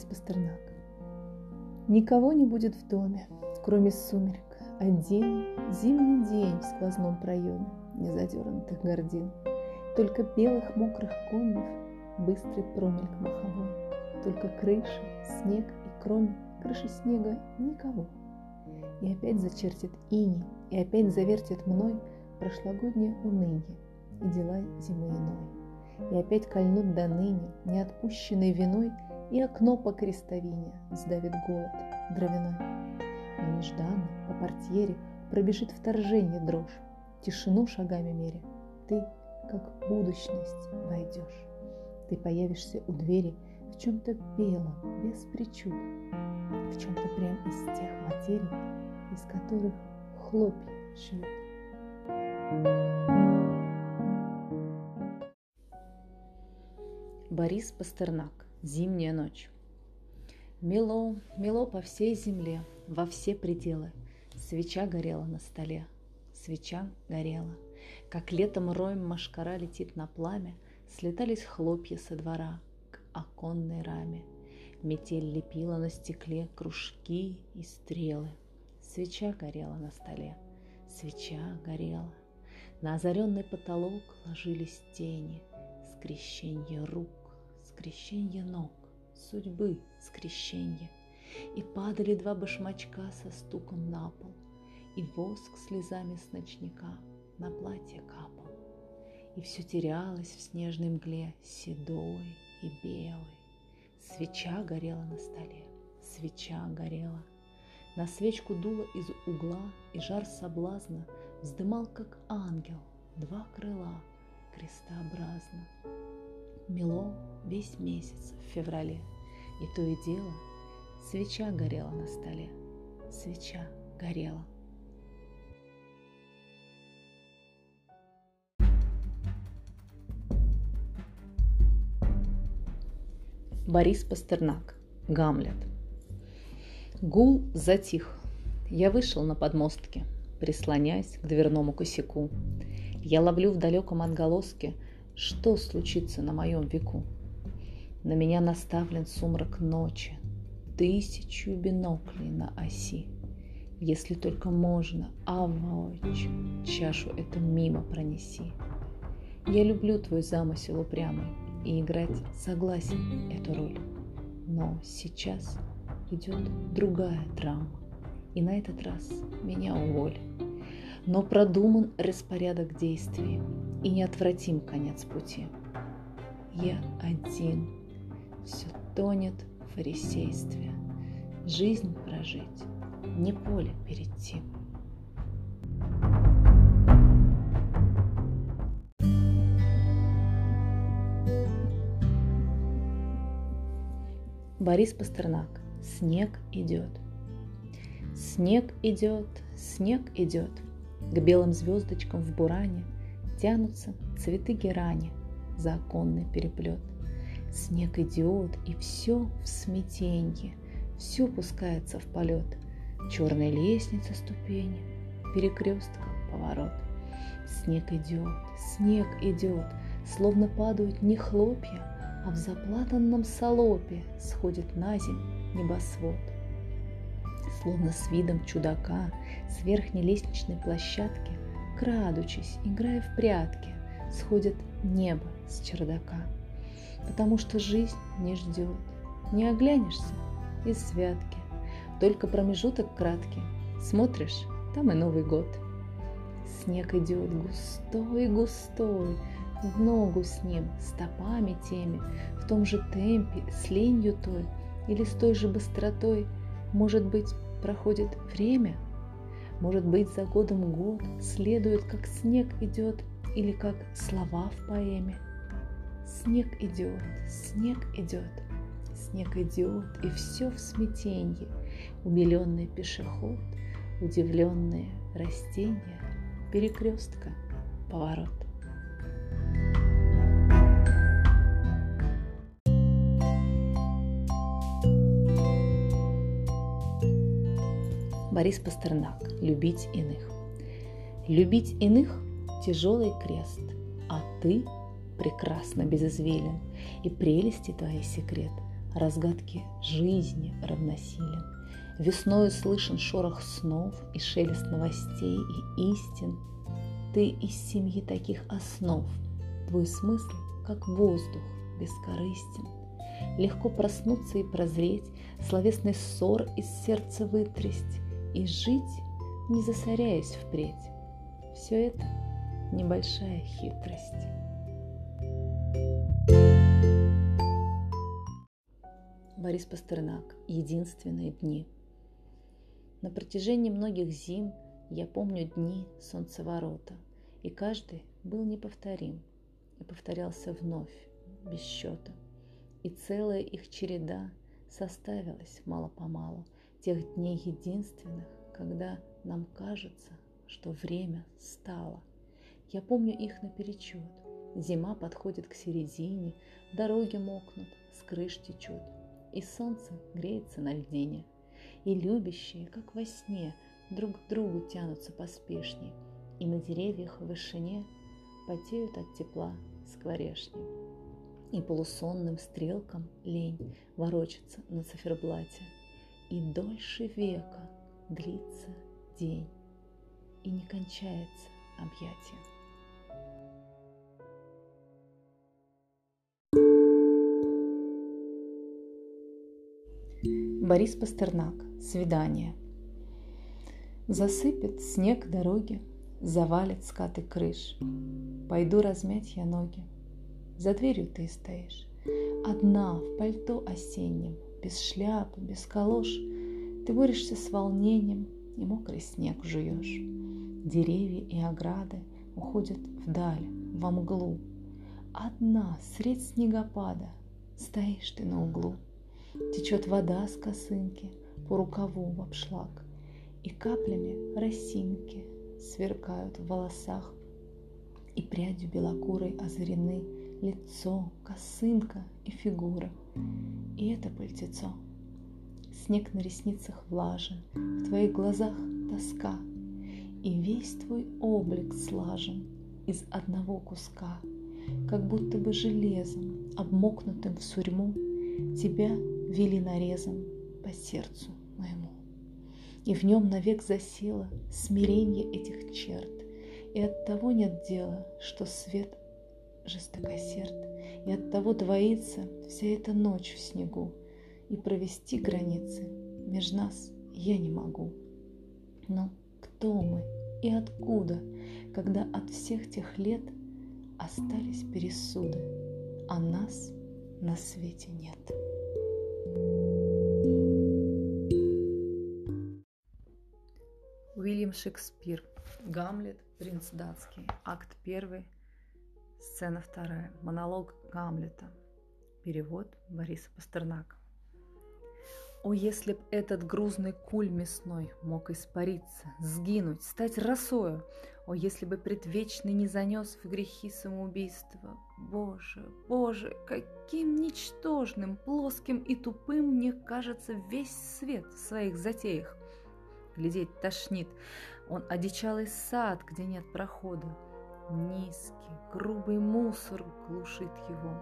Борис Пастернак. Никого не будет в доме, кроме сумерек. Один зимний день в сквозном проеме незадернутых гордин. Только белых мокрых комьев, быстрый промельк маховой. Только крыша, снег и кроме крыши снега никого. И опять зачертит ини, и опять завертит мной прошлогоднее уныние и дела зимы иной. И опять кольнут до ныне, неотпущенной виной, и окно по крестовине сдавит голод дровяной. Но нежданно по портьере пробежит вторжение дрожь, тишину шагами меря. Ты, как будущность, войдешь. Ты появишься у двери в чем-то белом, без причуд, в чем-то прям из тех материй, из которых хлопья шьют. Борис Пастернак. Зимняя ночь. Мело, мело по всей земле, во все пределы. Свеча горела на столе, свеча горела. Как летом роем машкара летит на пламя, Слетались хлопья со двора к оконной раме. Метель лепила на стекле кружки и стрелы. Свеча горела на столе, свеча горела. На озаренный потолок ложились тени, Скрещенье рук, скрещенье ног, Судьбы скрещенье. И падали два башмачка со стуком на пол, И воск слезами с ночника на платье капал. И все терялось в снежной мгле, седой и белый. Свеча горела на столе, свеча горела. На свечку дуло из угла, и жар соблазна Вздымал, как ангел, два крыла крестообразно. Мело весь месяц в феврале, и то и дело Свеча горела на столе, свеча горела. Борис Пастернак. Гамлет. Гул затих. Я вышел на подмостки, прислоняясь к дверному косяку. Я ловлю в далеком отголоске, что случится на моем веку. На меня наставлен сумрак ночи, тысячу биноклей на оси. Если только можно, авось, чашу эту мимо пронеси. Я люблю твой замысел упрямый, и играть согласен эту роль. Но сейчас идет другая драма, и на этот раз меня уволь. Но продуман распорядок действий, и неотвратим конец пути. Я один, все тонет в фарисействе. Жизнь прожить, не поле перейти. Борис Пастернак. Снег идет. Снег идет, снег идет. К белым звездочкам в буране Тянутся цветы герани За оконный переплет. Снег идет, и все в смятенье, Все пускается в полет. Черная лестница ступени, Перекрестка поворот. Снег идет, снег идет, Словно падают не хлопья, а в заплатанном салопе сходит на земь небосвод. Словно с видом чудака с верхней лестничной площадки, крадучись, играя в прятки, сходит небо с чердака. Потому что жизнь не ждет, не оглянешься из святки, только промежуток краткий, смотришь, там и Новый год. Снег идет густой-густой, в ногу с ним, стопами теми, в том же темпе, с ленью той или с той же быстротой. Может быть, проходит время? Может быть, за годом год следует, как снег идет или как слова в поэме. Снег идет, снег идет, снег идет, и все в смятенье. Убеленный пешеход, удивленные растения, перекрестка, поворот. Борис Пастернак. Любить иных. Любить иных – тяжелый крест, а ты прекрасно без извилин, и прелести твои секрет разгадке жизни равносилен. Весною слышен шорох снов и шелест новостей и истин. Ты из семьи таких основ, твой смысл, как воздух, бескорыстен. Легко проснуться и прозреть, словесный ссор из сердца вытрясть и жить, не засоряясь впредь. Все это небольшая хитрость. Борис Пастернак. Единственные дни. На протяжении многих зим я помню дни солнцеворота, и каждый был неповторим и повторялся вновь, без счета. И целая их череда составилась мало-помалу тех дней единственных, когда нам кажется, что время стало. Я помню их наперечет. Зима подходит к середине, дороги мокнут, с крыш течет – и солнце греется на льдине, и любящие, как во сне, друг к другу тянутся поспешней, и на деревьях в вышине потеют от тепла скворешни. И полусонным стрелкам лень ворочаться на циферблате, и дольше века длится день, и не кончается объятие. Борис Пастернак. Свидание. Засыпет снег дороги, завалит скаты крыш. Пойду размять я ноги. За дверью ты стоишь, одна в пальто осеннем, без шляпы, без калош. Ты борешься с волнением и мокрый снег жуешь. Деревья и ограды уходят вдаль, во мглу. Одна средь снегопада стоишь ты на углу – Течет вода с косынки по рукаву в обшлаг, И каплями росинки сверкают в волосах, И прядью белокурой озарены Лицо, косынка и фигура, И это пальтецо. Снег на ресницах влажен, В твоих глазах тоска, И весь твой облик слажен Из одного куска, Как будто бы железом, Обмокнутым в сурьму, Тебя вели нарезом по сердцу моему. И в нем навек засело смирение этих черт, и от того нет дела, что свет жестокосерд, и от того двоится вся эта ночь в снегу, и провести границы между нас я не могу. Но кто мы и откуда, когда от всех тех лет остались пересуды, а нас на свете нет? Уильям Шекспир. Гамлет, принц датский. Акт первый, сцена вторая. Монолог Гамлета. Перевод Бориса Пастернака. О, если б этот грузный куль мясной мог испариться, сгинуть, стать росою! О, если бы предвечный не занес в грехи самоубийства! Боже, Боже, каким ничтожным, плоским и тупым мне кажется весь свет в своих затеях! Глядеть тошнит. Он одичалый сад, где нет прохода. Низкий, грубый мусор глушит его.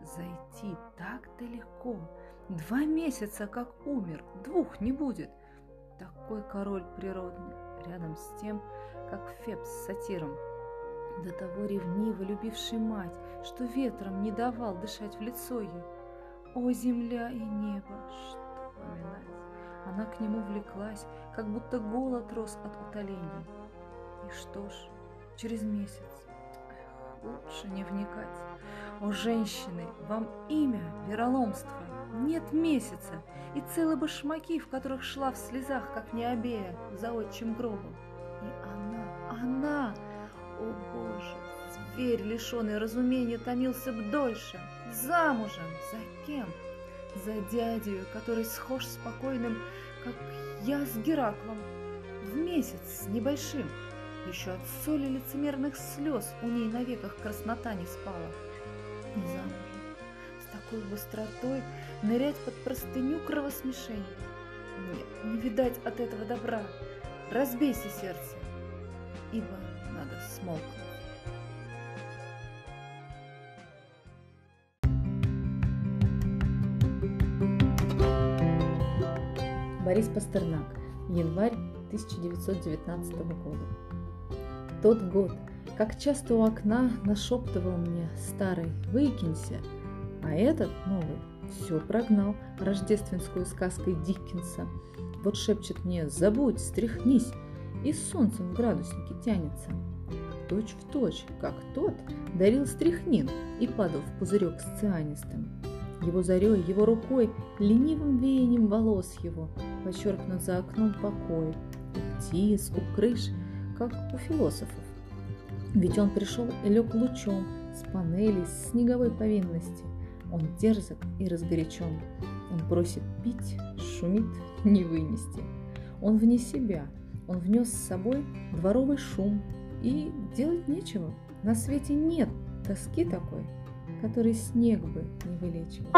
Зайти так-то легко — Два месяца как умер, двух не будет. Такой король природный, рядом с тем, как Феб с сатиром. До того ревниво любивший мать, что ветром не давал дышать в лицо ей. О, земля и небо, что поминать! Она к нему влеклась, как будто голод рос от утоления. И что ж, через месяц, эх, лучше не вникать. О, женщины, вам имя вероломство, нет месяца, и целые башмаки, в которых шла в слезах, как необея, за отчим гробом. И она, она, о боже, зверь, лишенный разумения, томился б дольше, замужем, за кем? За дядю, который схож спокойным, как я с Гераклом, в месяц с небольшим. Еще от соли лицемерных слез у ней на веках краснота не спала. Не замужем, с такой быстротой, нырять под простыню кровосмешения. Нет, не видать от этого добра. Разбейся сердце, ибо надо смолкнуть. Борис Пастернак. Январь 1919 года. Тот год, как часто у окна нашептывал мне старый «Выкинься», а этот новый все прогнал рождественскую сказкой Диккенса. Вот шепчет мне «Забудь, стряхнись!» и с солнцем в градуснике тянется. Точь в точь, как тот, дарил стряхнин и падал в пузырек с цианистым. Его зарей, его рукой, ленивым веянием волос его подчеркнут за окном покой. У птиц, у крыш, как у философов. Ведь он пришел и лег лучом с панелей, с снеговой повинности. Он дерзок и разгорячен. Он просит пить, шумит, не вынести. Он вне себя. Он внес с собой дворовый шум. И делать нечего. На свете нет тоски такой, который снег бы не вылечивал.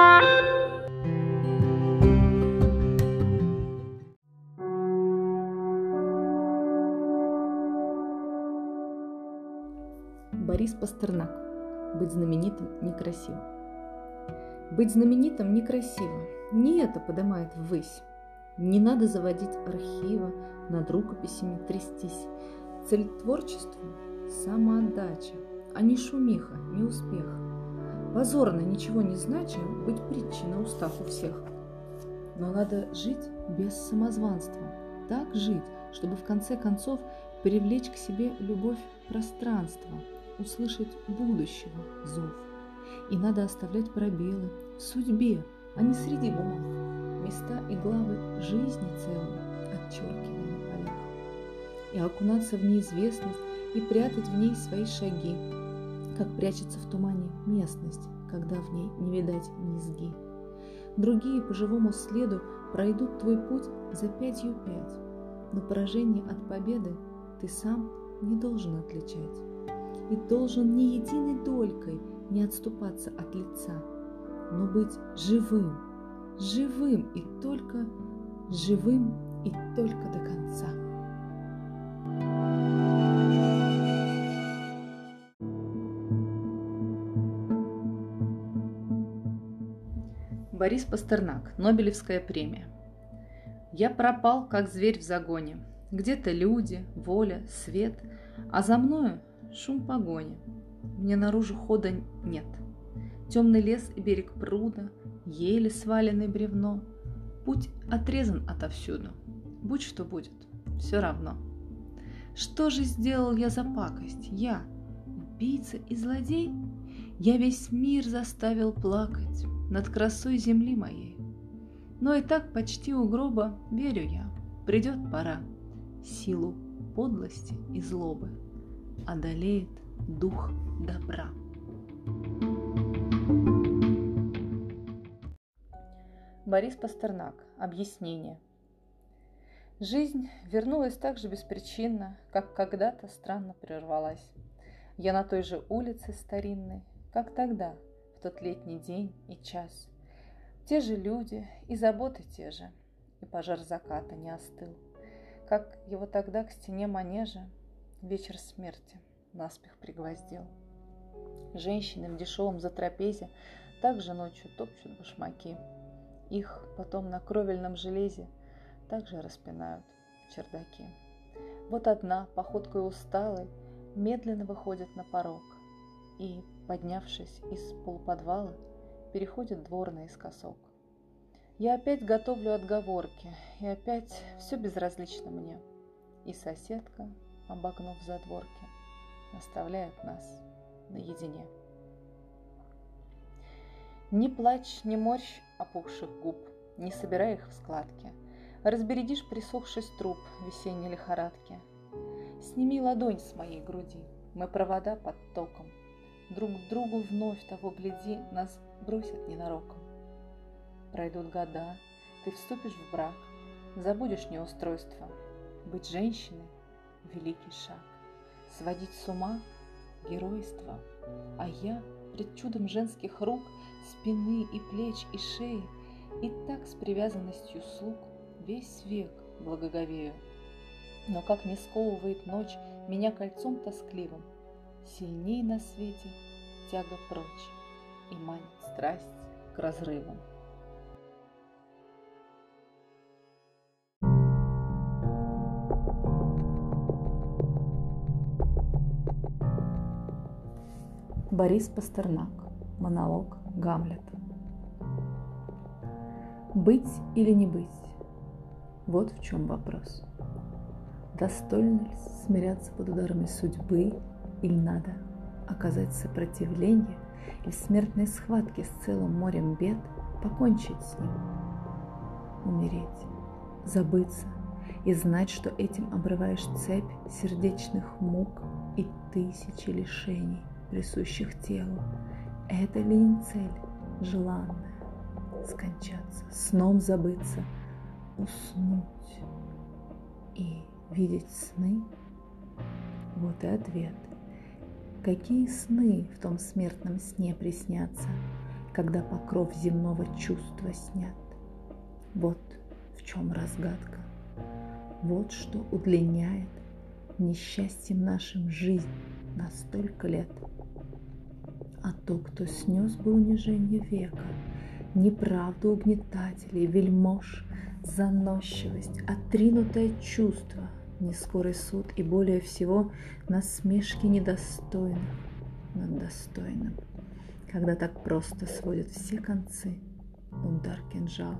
Борис Пастернак. Быть знаменитым некрасиво. Быть знаменитым некрасиво. Не это поднимает ввысь. Не надо заводить архива, над рукописями трястись. Цель творчества – самоотдача, а не шумиха, не успех. Позорно, ничего не знача, быть притчей на устах у всех. Но надо жить без самозванства. Так жить, чтобы в конце концов привлечь к себе любовь пространства, услышать будущего зов. И надо оставлять пробелы в судьбе, а не среди бумаг. Места и главы жизни целой отчеркивая на полях. И окунаться в неизвестность и прятать в ней свои шаги, как прячется в тумане местность, когда в ней не видать низги. Другие по живому следу пройдут твой путь за пятью пять, но поражение от победы ты сам не должен отличать и должен ни единой долькой не отступаться от лица, но быть живым, живым и только живым и только до конца. Борис Пастернак, Нобелевская премия. Я пропал, как зверь в загоне. Где-то люди, воля, свет, а за мною шум погони. Мне наружу хода нет. Темный лес и берег пруда, еле сваленное бревно. Путь отрезан отовсюду. Будь что будет, все равно. Что же сделал я за пакость? Я, убийца и злодей? Я весь мир заставил плакать над красой земли моей. Но и так почти у гроба верю я, придет пора. Силу подлости и злобы одолеет дух добра. Борис Пастернак. Объяснение. Жизнь вернулась так же беспричинно, как когда-то странно прервалась. Я на той же улице старинной, как тогда, в тот летний день и час. Те же люди и заботы те же, и пожар заката не остыл, как его тогда к стене манежа вечер смерти наспех пригвоздил. Женщины в дешевом затрапезе также ночью топчут башмаки. Их потом на кровельном железе также распинают чердаки. Вот одна, походкой усталой, медленно выходит на порог и, поднявшись из полуподвала, переходит двор наискосок. Я опять готовлю отговорки, и опять все безразлично мне. И соседка, обогнув задворки, оставляет нас наедине. Не плачь, не морщ опухших губ, не собирай их в складки. Разбередишь присохший труп весенней лихорадки. Сними ладонь с моей груди, мы провода под током. Друг к другу вновь того гляди, нас бросят ненароком. Пройдут года, ты вступишь в брак, забудешь неустройство. Быть женщиной – великий шаг. Сводить с ума – геройство. А я пред чудом женских рук, спины и плеч и шеи, и так с привязанностью слуг весь век благоговею. Но как не сковывает ночь меня кольцом тоскливым, сильней на свете тяга прочь и манит страсть к разрывам. Борис Пастернак. Монолог Гамлета. Быть или не быть? Вот в чем вопрос. Достойно ли смиряться под ударами судьбы или надо оказать сопротивление и в смертной схватке с целым морем бед покончить с ним? Умереть, забыться и знать, что этим обрываешь цепь сердечных мук и тысячи лишений, присущих телу. Это ли не цель желанная? Скончаться, сном забыться, уснуть и видеть сны? Вот и ответ. Какие сны в том смертном сне приснятся, когда покров земного чувства снят? Вот в чем разгадка. Вот что удлиняет несчастьем нашим жизнь на столько лет. А то, кто снес бы унижение века, неправду угнетателей, вельмож, заносчивость, отринутое чувство, нескорый суд и более всего насмешки недостойных над достойным, когда так просто сводят все концы удар кинжала.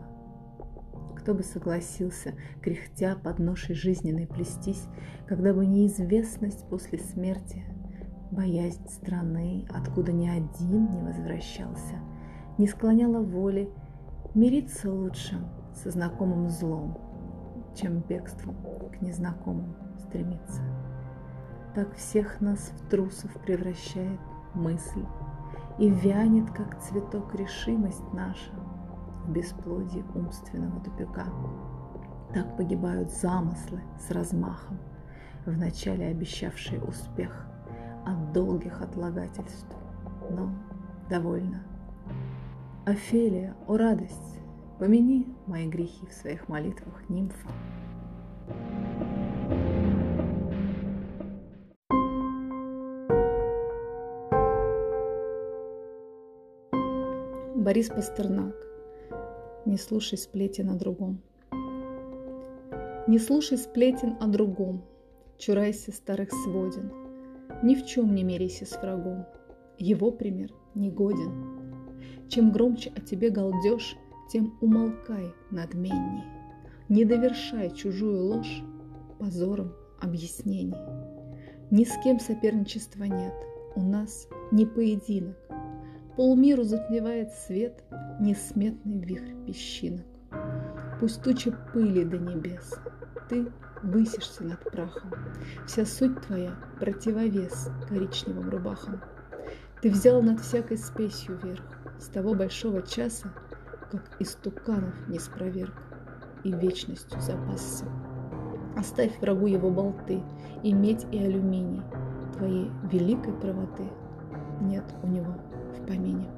Кто бы согласился, кряхтя под ношей жизненной плестись, когда бы неизвестность после смерти, боязнь страны, откуда ни один не возвращался, не склоняла воли мириться лучше со знакомым злом, чем бегством к незнакомым стремиться. Так всех нас в трусов превращает мысль, и вянет, как цветок, решимость наша – в бесплодии умственного тупика. Так погибают замыслы с размахом, вначале обещавшие успех от долгих отлагательств. Но довольно. Офелия, о радость, помяни мои грехи в своих молитвах, нимфа. Борис Пастернак – не слушай сплетен о другом. Не слушай сплетен о другом, чурайся старых сводин. Ни в чем не мерейся с врагом, его пример не годен. Чем громче о тебе галдеж, тем умолкай надменней. Не довершай чужую ложь позором объяснений. Ни с кем соперничества нет, у нас не поединок, Полмиру затмевает свет несметный вихрь песчинок. Пусть туча пыли до небес, ты высишься над прахом. Вся суть твоя — противовес коричневым рубахам. Ты взял над всякой спесью верх с того большого часа, как истуканов не спроверг и вечностью запасся. Оставь врагу его болты, и медь, и алюминий. Твоей великой правоты нет у него в помине.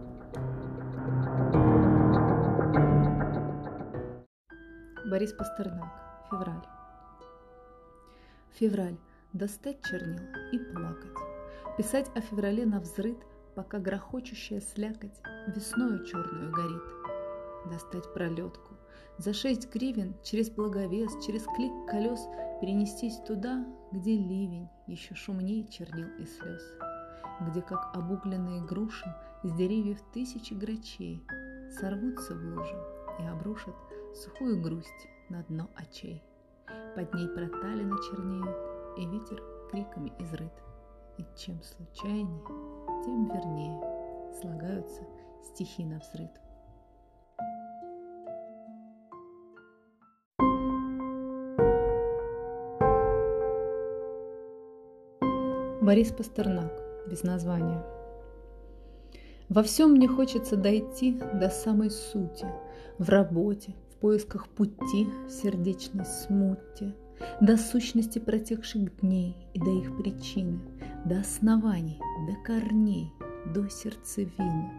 Борис Пастернак. Февраль. Февраль. Достать чернил и плакать. Писать о феврале на взрыт, пока грохочущая слякоть весною черную горит. Достать пролетку. За шесть гривен через благовес, через клик колес перенестись туда, где ливень еще шумнее чернил и слез где, как обугленные груши, с деревьев тысячи грачей сорвутся в лужу и обрушат сухую грусть на дно очей. Под ней проталины чернеют, и ветер криками изрыт. И чем случайнее, тем вернее слагаются стихи на взрыт. Борис Пастернак без названия. Во всем мне хочется дойти до самой сути, в работе, в поисках пути, в сердечной смуте, до сущности протекших дней и до их причины, до оснований, до корней, до сердцевины.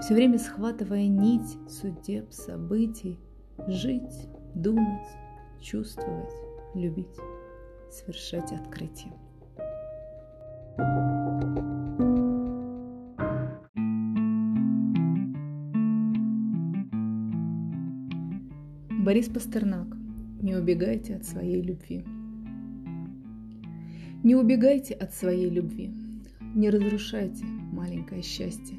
Все время схватывая нить судеб, событий, жить, думать, чувствовать, любить, совершать открытие. Борис Пастернак. Не убегайте от своей любви. Не убегайте от своей любви. Не разрушайте маленькое счастье.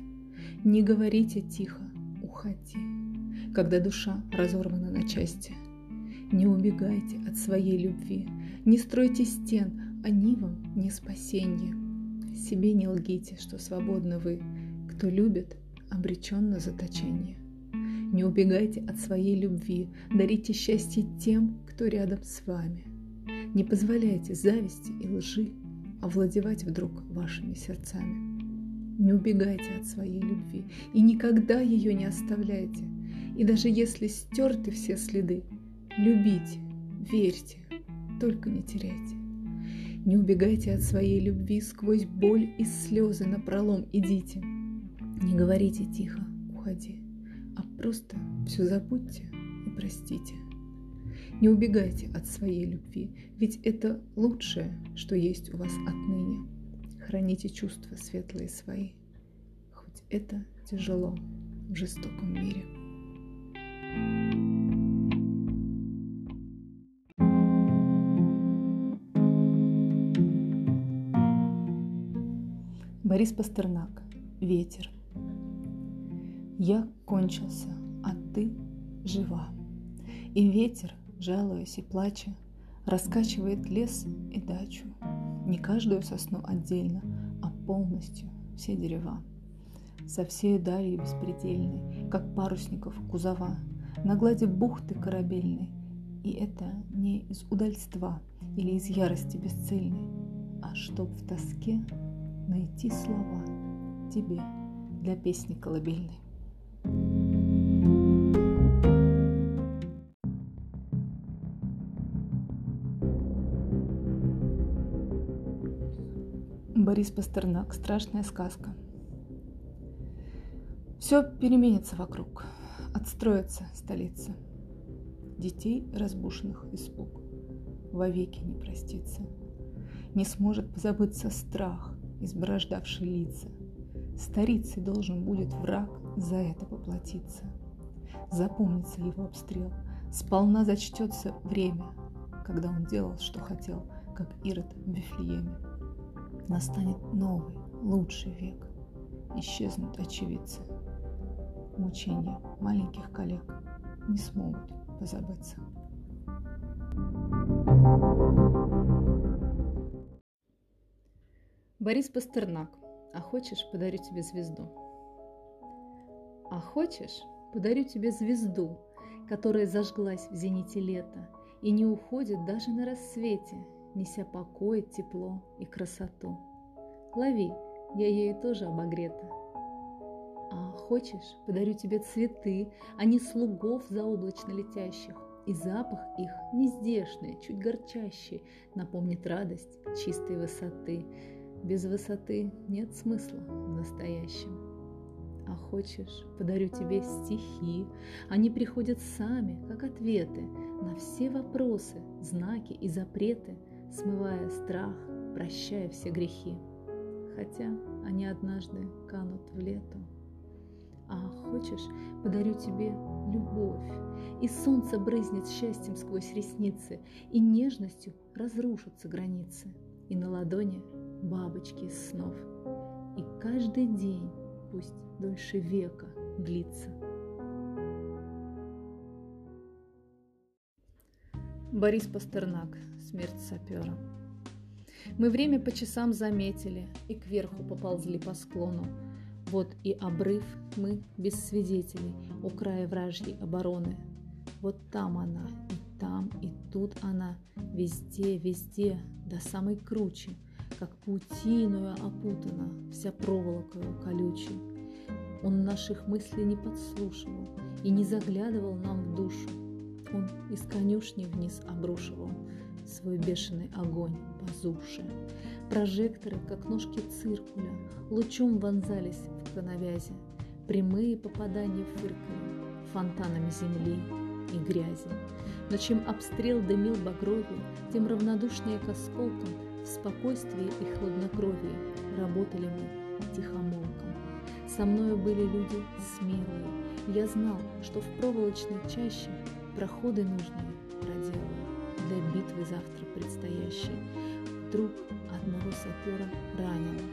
Не говорите тихо, уходи, когда душа разорвана на части. Не убегайте от своей любви, не стройте стен, они вам не спасенье. Себе не лгите, что свободны вы, кто любит, обречен на заточение. Не убегайте от своей любви, дарите счастье тем, кто рядом с вами. Не позволяйте зависти и лжи овладевать вдруг вашими сердцами. Не убегайте от своей любви и никогда ее не оставляйте. И даже если стерты все следы, любите, верьте, только не теряйте. Не убегайте от своей любви сквозь боль и слезы на пролом идите. Не говорите тихо, уходи, а просто все забудьте и простите. Не убегайте от своей любви, ведь это лучшее, что есть у вас отныне. Храните чувства светлые свои, хоть это тяжело в жестоком мире. Борис Пастернак. Ветер. Я кончился, а ты жива. И ветер, жалуясь и плача, раскачивает лес и дачу. Не каждую сосну отдельно, а полностью все дерева. Со всей далью беспредельной, как парусников кузова, на глади бухты корабельной. И это не из удальства или из ярости бесцельной, а чтоб в тоске найти слова тебе для песни колыбельной. Борис Пастернак. Страшная сказка. Все переменится вокруг. Отстроится столица. Детей разбушенных испуг вовеки не простится. Не сможет позабыться страх, изборождавший лица. Старицей должен будет враг за это поплатиться. Запомнится его обстрел, сполна зачтется время, когда он делал, что хотел, как Ирод в Вифлееме настанет новый, лучший век. Исчезнут очевидцы. Мучения маленьких коллег не смогут позабыться. Борис Пастернак. А хочешь, подарю тебе звезду? А хочешь, подарю тебе звезду, которая зажглась в зените лета и не уходит даже на рассвете – неся покой, тепло и красоту. Лови, я ею тоже обогрета. А хочешь, подарю тебе цветы, а не слугов заоблачно летящих, и запах их нездешный, чуть горчащий, напомнит радость чистой высоты. Без высоты нет смысла в настоящем. А хочешь, подарю тебе стихи, они приходят сами, как ответы на все вопросы, знаки и запреты – смывая страх, прощая все грехи. Хотя они однажды канут в лету. А хочешь, подарю тебе любовь, и солнце брызнет счастьем сквозь ресницы, и нежностью разрушатся границы, и на ладони бабочки из снов. И каждый день, пусть дольше века, длится. Борис Пастернак смерть сапера. Мы время по часам заметили и кверху поползли по склону. Вот и обрыв мы без свидетелей у края вражьей обороны. Вот там она, и там, и тут она, везде, везде, до самой кручи, как паутиною опутана, вся проволокою колючей. Он наших мыслей не подслушивал и не заглядывал нам в душу. Из конюшни вниз обрушивал свой бешеный огонь по зуше. Прожекторы, как ножки циркуля, лучом вонзались в коновязи. Прямые попадания фыркали фонтанами земли и грязи. Но чем обстрел дымил багровее, тем равнодушнее к осколкам в спокойствии и хладнокровии работали мы тихомолком. Со мною были люди смелые. Я знал, что в проволочной чаще проходы нужные проделаю для битвы завтра предстоящей. Друг одного сапера ранило.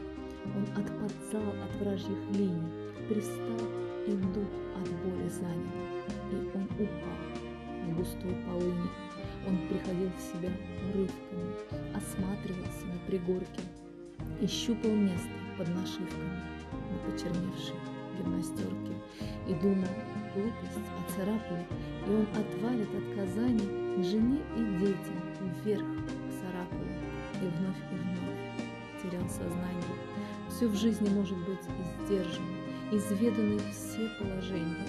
Он отпадал от вражьих линий, пристал и дух от боли занял, и он упал в густой полыни. Он приходил в себя урывками, осматривался на пригорке и щупал место под нашивками на почерневшей гимнастерке и думал, глупость оцарапали, и он отвалит от Казани к жене и детям вверх к Сарапову и вновь и вновь терял сознание. Все в жизни может быть издержано, изведаны все положения,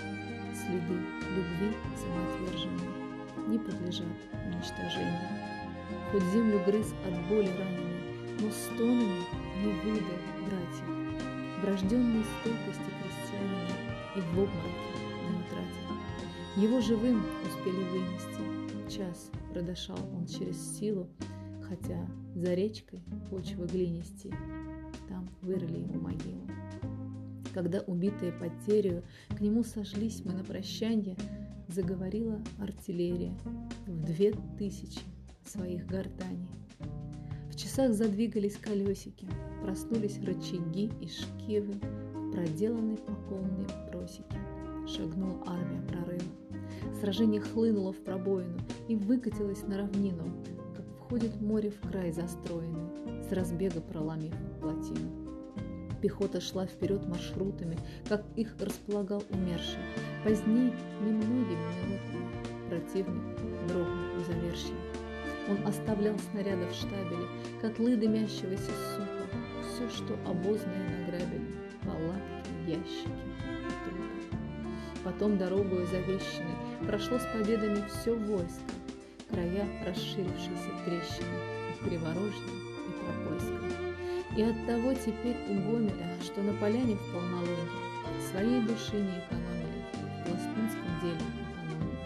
следы любви самоотверженной не подлежат уничтожению. Хоть землю грыз от боли раненый, но стонами не выдал братьев, врожденной стойкости и обмороке не утратил. Его живым успели вынести, час продышал он через силу, хотя за речкой почва глинисти, там вырыли ему могилу. Когда убитые потерю, к нему сошлись мы на прощанье, заговорила артиллерия в две тысячи своих гортаний. В часах задвигались колесики, проснулись рычаги и шкивы, проделанной по полной просеке. Шагнула армия прорыва. Сражение хлынуло в пробоину и выкатилось на равнину, как входит море в край застроенный, с разбега проломив плотину. Пехота шла вперед маршрутами, как их располагал умерший. Позднее, немногими минутами, противник дрогнул у завершья. Он оставлял снаряды в штабеле, котлы дымящегося супа, все, что палатки, ящики, трупы. Потом дорогою завещанной прошло с победами все войско, края расширившейся трещины, и Криворожья, и Пропольска. И от того теперь у Гомеля, что на поляне в полнолуние, своей души не экономили, в пластунском деле экономили.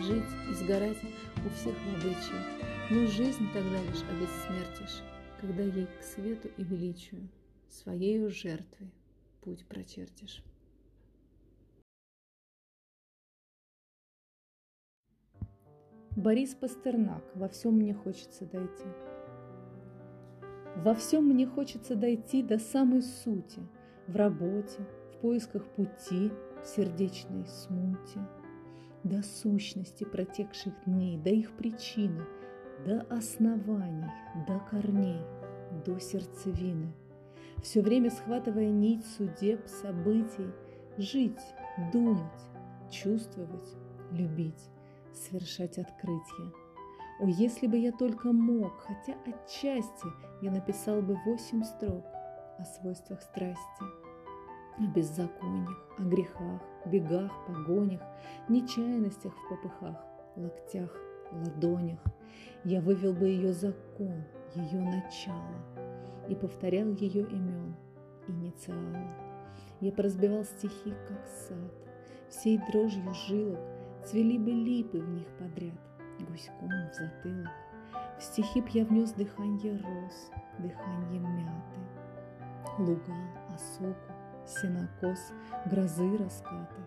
Жить и сгорать у всех в обычае, но жизнь тогда лишь обессмертишь, когда ей к свету и величию своею жертвой путь прочертишь. Борис Пастернак «Во всем мне хочется дойти». Во всем мне хочется дойти до самой сути, в работе, в поисках пути, в сердечной смуте, до сущности протекших дней, до их причины, до оснований, до корней, до сердцевины. Все время схватывая нить судеб, событий, жить, думать, чувствовать, любить, совершать открытия – о, если бы я только мог, хотя отчасти я написал бы восемь строк о свойствах страсти, о беззакониях, о грехах, бегах, погонях, нечаянностях в попыхах, локтях, ладонях. Я вывел бы ее закон, ее начало, и повторял ее имен, инициалы. Я поразбивал стихи, как сад, всей дрожью жилок цвели бы липы в них подряд, гуськом в затылок. В стихи б я внес дыханье роз, дыханье мяты, Луга, осоку, сенокос, грозы раскаты.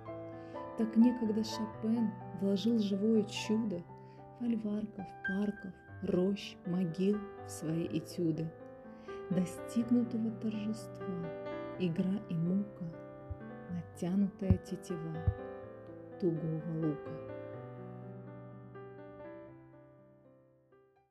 Так некогда Шопен вложил живое чудо Фольварков, парков, рощ, могил в свои этюды. Достигнутого торжества, игра и мука, Натянутая тетива тугого лука.